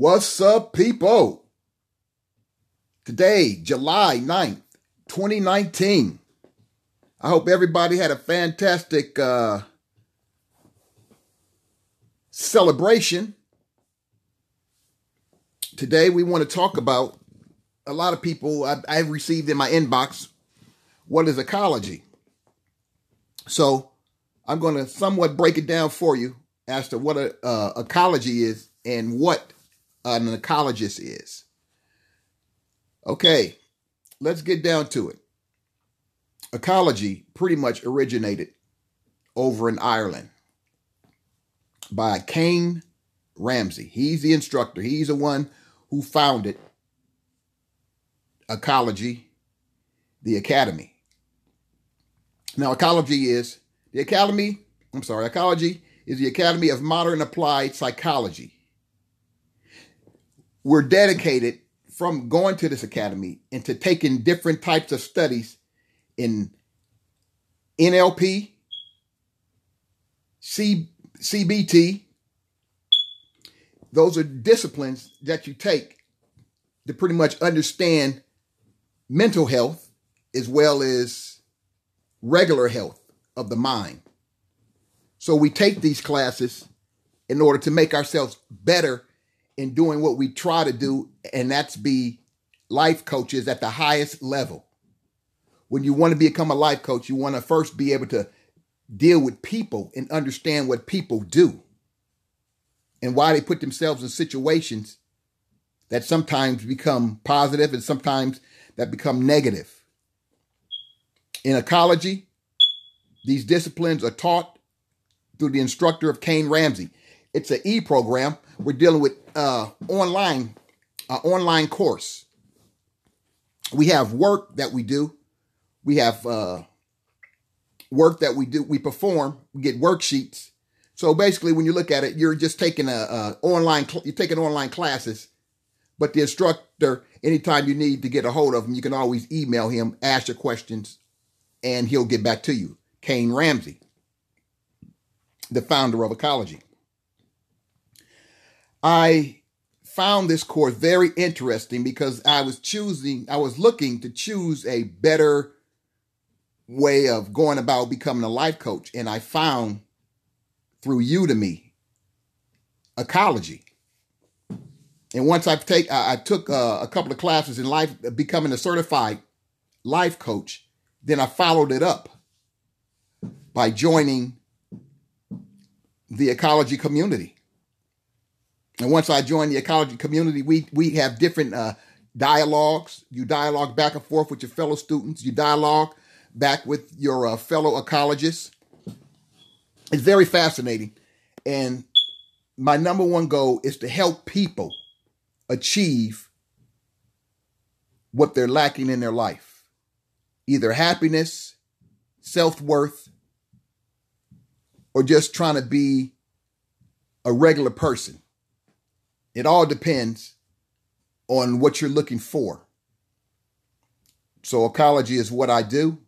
What's up, people? Today, July 9th, 2019. I hope everybody had a fantastic uh, celebration. Today, we want to talk about a lot of people I've, I've received in my inbox what is Achology. So, I'm going to somewhat break it down for you as to what a, uh, Achology is and what an Achologist is. Okay, let's get down to it. Achology pretty much originated over in Ireland by Kain Ramsay. He's the instructor, he's the one who founded Achology, the academy. Now, Achology is the academy, I'm sorry, Achology is the Academy of Modern Applied Psychology. We're dedicated from going to this academy into taking different types of studies in NLP, C, CBT. Those are disciplines that you take to pretty much understand mental health as well as regular health of the mind. So we take these classes in order to make ourselves better in doing what we try to do, and that's be life coaches at the highest level. When you want to become a life coach, you want to first be able to deal with people and understand what people do and why they put themselves in situations that sometimes become positive and sometimes that become negative. In Achology, these disciplines are taught through the instructor of Kain Ramsay. It's an e program. We're dealing with uh, online, uh, online course. We have work that we do. We have uh, work that we do. We perform. We get worksheets. So basically, when you look at it, you're just taking a, a online. You're taking online classes, but the instructor, anytime you need to get a hold of him, you can always email him, ask your questions, and he'll get back to you. Kain Ramsay, the founder of Achology. I found this course very interesting because I was choosing, I was looking to choose a better way of going about becoming a life coach. And I found through Udemy Achology. And once I've take, I, took uh, a couple of classes in life, becoming a certified life coach. Then I followed it up by joining the Achology community. And once I joined the Achology community, we we have different uh, dialogues. You dialogue back and forth with your fellow students. You dialogue back with your uh, fellow Achologists. It's very fascinating, and my number one goal is to help people achieve what they're lacking in their life, either happiness, self worth, or just trying to be a regular person. It all depends on what you're looking for. So, Achology is what I do.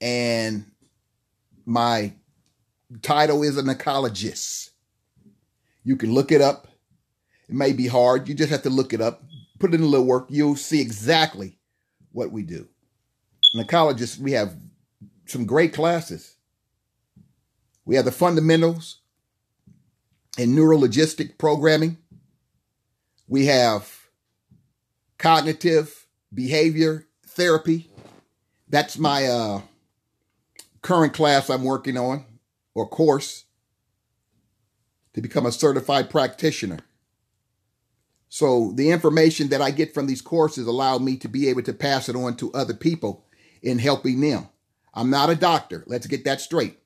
And my title is an Achologist. You can look it up. It may be hard. You just have to look it up, put in a little work. You'll see exactly what we do. An Achologist, we have some great classes. We have the fundamentals in neurologistic programming. We have cognitive behavior therapy. That's my uh, current class I'm working on or course to become a certified practitioner. So the information that I get from these courses allow me to be able to pass it on to other people in helping them. I'm not a doctor. Let's get that straight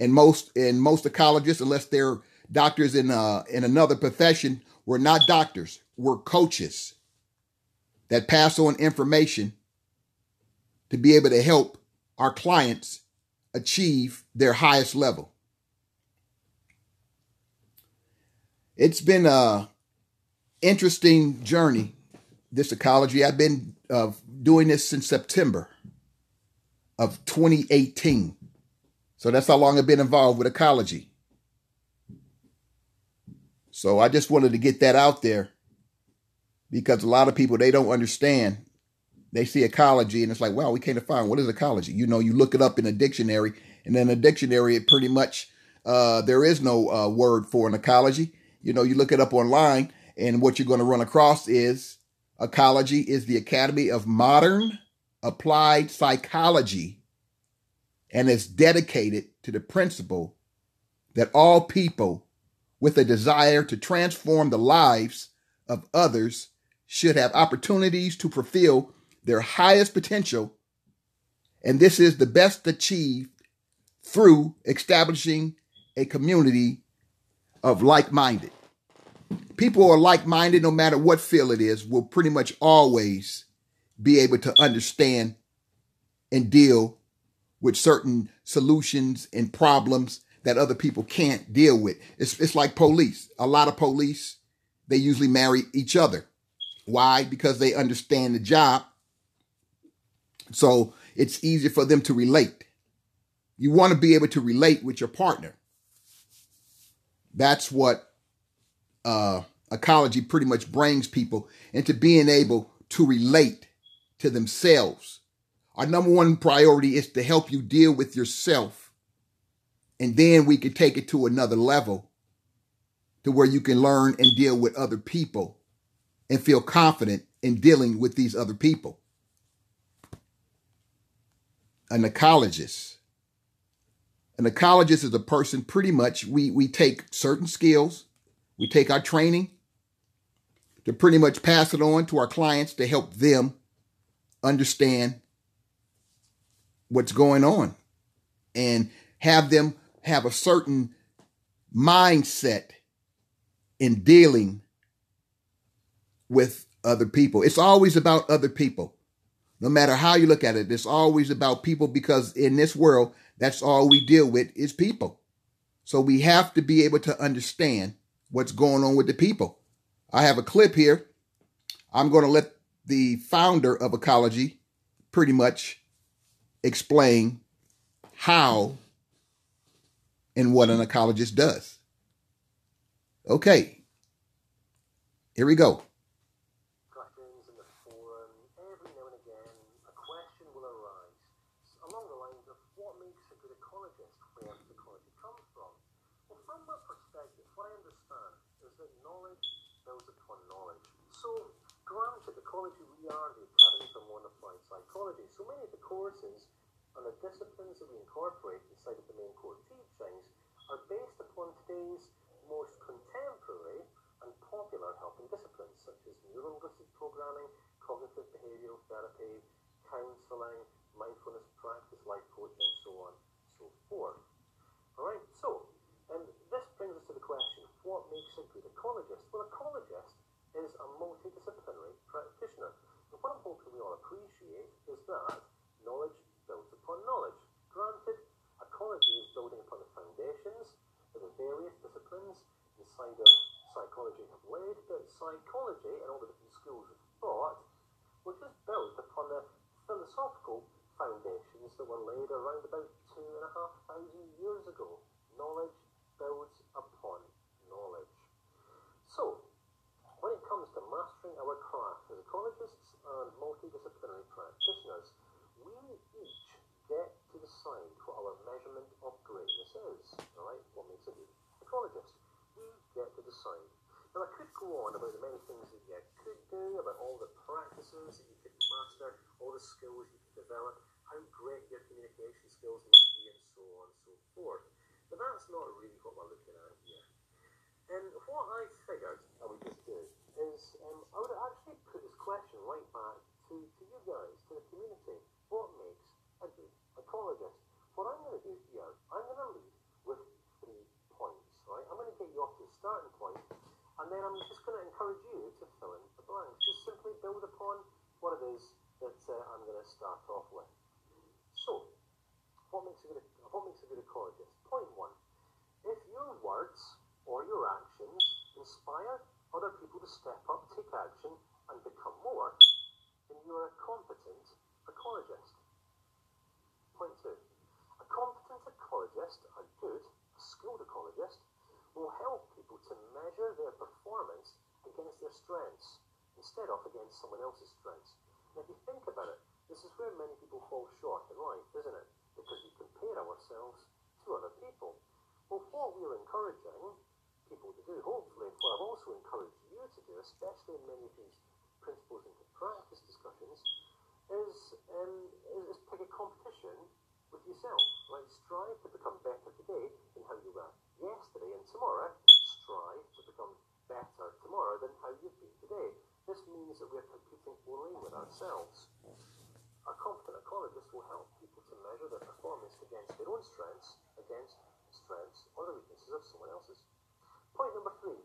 and most and most Achologists, unless they're doctors in uh, in another profession, we're not doctors. We're coaches that pass on information to be able to help our clients achieve their highest level. It's been a interesting journey. This Achology. I've been uh, doing this since September of 2018. So that's how long I've been involved with Achology. So I just wanted to get that out there because a lot of people they don't understand. They see Achology and it's like, wow, we can't define what is Achology. You know, you look it up in a dictionary, and in a dictionary, it pretty much uh, there is no uh, word for an Achology. You know, you look it up online, and what you're going to run across is Achology is the Academy of Modern Applied Psychology, and it's dedicated to the principle that all people with a desire to transform the lives of others should have opportunities to fulfill their highest potential. And this is the best achieved through establishing a community of like minded. People who are like minded, no matter what field it is, will pretty much always be able to understand and deal with certain solutions and problems that other people can't deal with. It's, it's like police. A lot of police, they usually marry each other. Why? Because they understand the job. So it's easier for them to relate. You want to be able to relate with your partner. That's what uh, Achology pretty much brings people into being able to relate to themselves. Our number one priority is to help you deal with yourself and then we can take it to another level to where you can learn and deal with other people and feel confident in dealing with these other people. An Achologist. An Achologist is a person pretty much we we take certain skills, we take our training to pretty much pass it on to our clients to help them understand what's going on and have them have a certain mindset in dealing with other people. It's always about other people. No matter how you look at it, it's always about people because in this world, that's all we deal with is people. So we have to be able to understand what's going on with the people. I have a clip here. I'm going to let the founder of Achology pretty much explain how in what an Achologist does. Okay, here we go. Questions in the forum, every now and again, a question will arise along the lines of what makes a good Achologist, where Achology comes from. Well, from my perspective, what I understand is that knowledge builds upon knowledge. So, granted, Achology, we are the Academy for Applied Psychology, so many of the courses and the disciplines that we incorporate inside of the main core teachings are based upon today's most contemporary and popular helping disciplines such as neuro-linguistic programming, cognitive behavioral therapy, counseling, mindfulness practice, life coaching, and so on and so forth. Alright, so and this brings us to the question, what makes a good Achologist? Well, Achologist is a multidisciplinary practitioner. And what I'm hoping we all appreciate is that knowledge builds upon knowledge. Granted, Achology is building upon the foundations that the various disciplines inside of psychology have laid, but psychology and all the different schools of thought were just built upon the philosophical foundations that were laid around about two and a half thousand years ago. Knowledge builds upon knowledge. So, when it comes to mastering our craft as Achologists and multidisciplinary practitioners, we each get to decide what our measurement of greatness is. Alright, what makes Achologist? We get to decide. Now, I could go on about the many things that you could do, about all the practices that you could master, all the skills you could develop, how great your communication skills must be, and so on and so forth. But that's not really what we're looking at here. And what I figured I would just do is um, I would actually put this question right back to, to you guys, to the community. What makes a good Achologist? What I'm going to do here, I'm going to lead with three points, right? I'm going to get you off to the starting point, and then I'm just going to encourage you to fill in the blanks. Just simply build upon what it is that uh, I'm going to start off with. So, what makes a good what makes a good Achologist? Point one: if your words or your actions inspire other people to step up, take action, and become more, then you are a competent Achologist. Point two. A competent Achologist, a good, a skilled Achologist, will help people to measure their performance against their strengths instead of against someone else's strengths. And if you think about it, this is where many people fall short in life, isn't it? Because we compare ourselves to other people. Well, what we're encouraging people to do, hopefully, what I've also encouraged you to do, especially in many of these principles into practice discussions, is, um, is pick a competition with yourself. Like strive to become better today than how you were yesterday, and tomorrow strive to become better tomorrow than how you've been today. This means that we're competing only with ourselves. A competent Achologist will help people to measure their performance against their own strengths, against strengths or the weaknesses of someone else's. Point number three.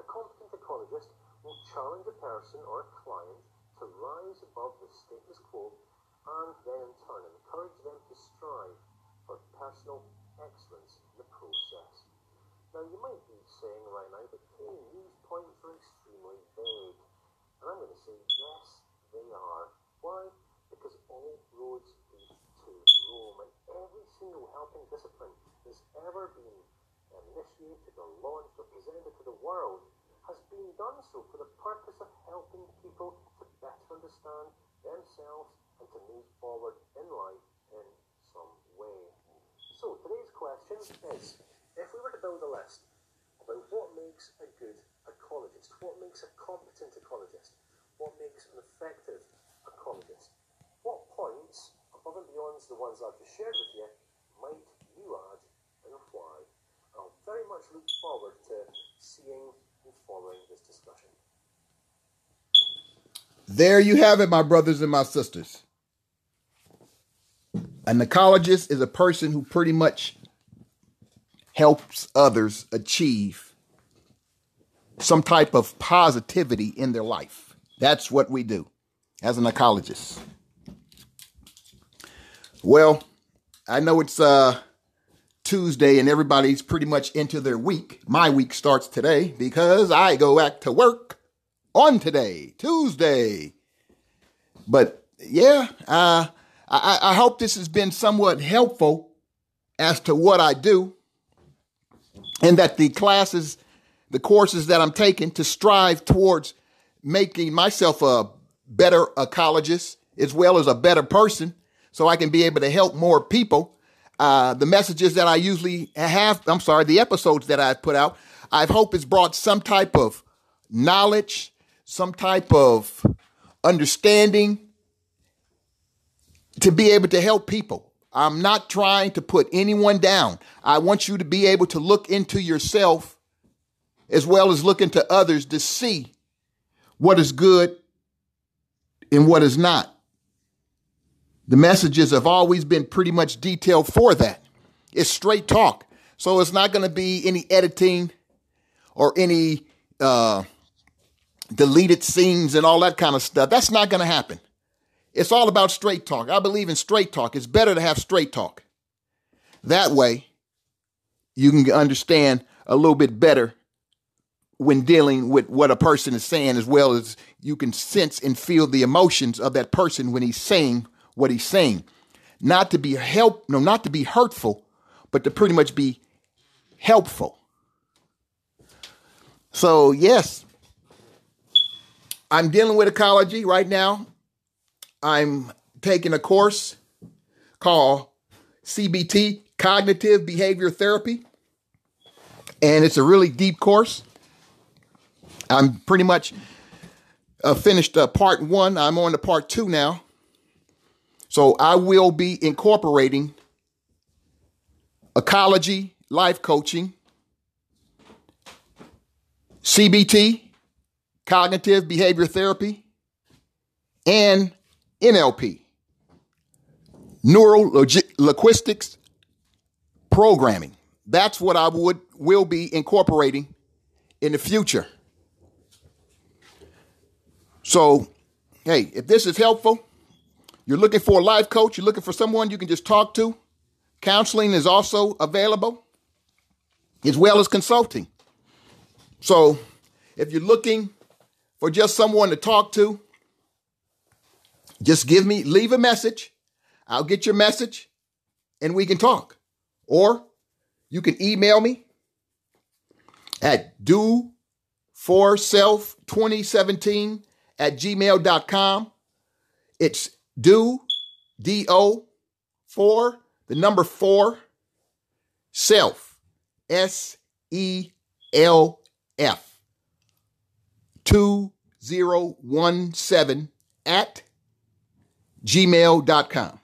A competent Achologist will challenge a person or a client to rise above the status quo and then in turn encourage them to strive for personal excellence in the process. Now you might be saying right now, but these points are extremely vague. And I'm going to say, yes, they are. Why? Because all roads lead to Rome, and every single helping discipline that's ever been initiated or launched or presented to the world has been done so for the purpose of helping people to better understand themselves and to move forward in life in some way. So today's question is, if we were to build a list about what makes a good Achologist, what makes a competent Achologist, what makes an effective Achologist, what points, above and beyond the ones I've just shared with you, might you add and why? I'll very much look forward to seeing and following this discussion. There you have it, my brothers and my sisters. An Achologist is a person who pretty much helps others achieve some type of positivity in their life. That's what we do as an Achologist. Well, I know it's uh Tuesday and everybody's pretty much into their week. My week starts today because I go back to work on today, Tuesday. But yeah, uh, I, I hope this has been somewhat helpful as to what I do and that the classes, the courses that I'm taking to strive towards making myself a better Achologist as well as a better person so I can be able to help more people uh, the messages that I usually have, I'm sorry, the episodes that I've put out, I hope it's brought some type of knowledge, some type of understanding to be able to help people. I'm not trying to put anyone down. I want you to be able to look into yourself as well as look into others to see what is good and what is not. The messages have always been pretty much detailed for that. It's straight talk. So it's not going to be any editing or any uh, deleted scenes and all that kind of stuff. That's not going to happen. It's all about straight talk. I believe in straight talk. It's better to have straight talk. That way, you can understand a little bit better when dealing with what a person is saying, as well as you can sense and feel the emotions of that person when he's saying what he's saying. Not to be help, no, not to be hurtful, but to pretty much be helpful. So, yes, I'm dealing with Achology right now. I'm taking a course called CBT, Cognitive Behavior Therapy. And it's a really deep course. I'm pretty much uh, finished uh, part one. I'm on to part two now. So I will be incorporating Achology, life coaching, CBT, cognitive behavior therapy, and NLP, neuro linguistics programming. That's what I would will be incorporating in the future. So, hey, if this is helpful, you're looking for a life coach, you're looking for someone you can just talk to. Counseling is also available, as well as consulting. So if you're looking for just someone to talk to, just give me, leave a message. I'll get your message and we can talk. Or you can email me at do for self 2017 at gmail.com. It's do, D O, for the number four, self, S E L F, 2017 at gmail.com.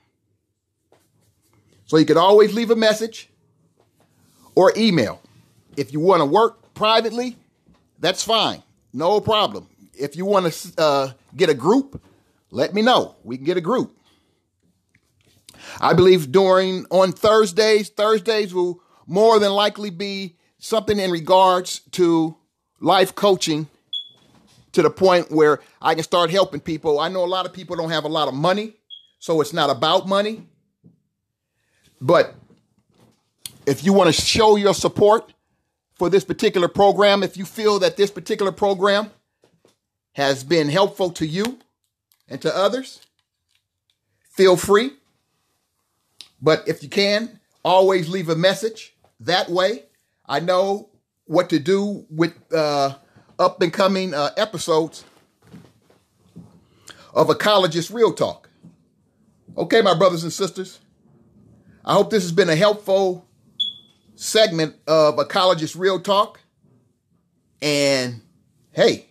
So you can always leave a message or email. If you want to work privately, that's fine. No problem. If you want to uh, get a group, let me know. We can get a group. I believe during on Thursdays, Thursdays will more than likely be something in regards to life coaching to the point where I can start helping people. I know a lot of people don't have a lot of money, so it's not about money. But if you want to show your support for this particular program, if you feel that this particular program has been helpful to you and to others, feel free. But if you can, always leave a message that way. I know what to do with uh, up and coming uh, episodes of Achologist Real Talk. Okay, my brothers and sisters. I hope this has been a helpful segment of Achologist Real Talk. And hey,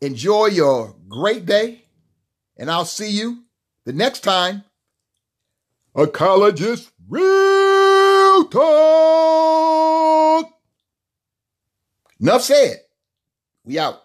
enjoy your great day. And I'll see you the next time. Achologist Real Talk. Enough said. We out.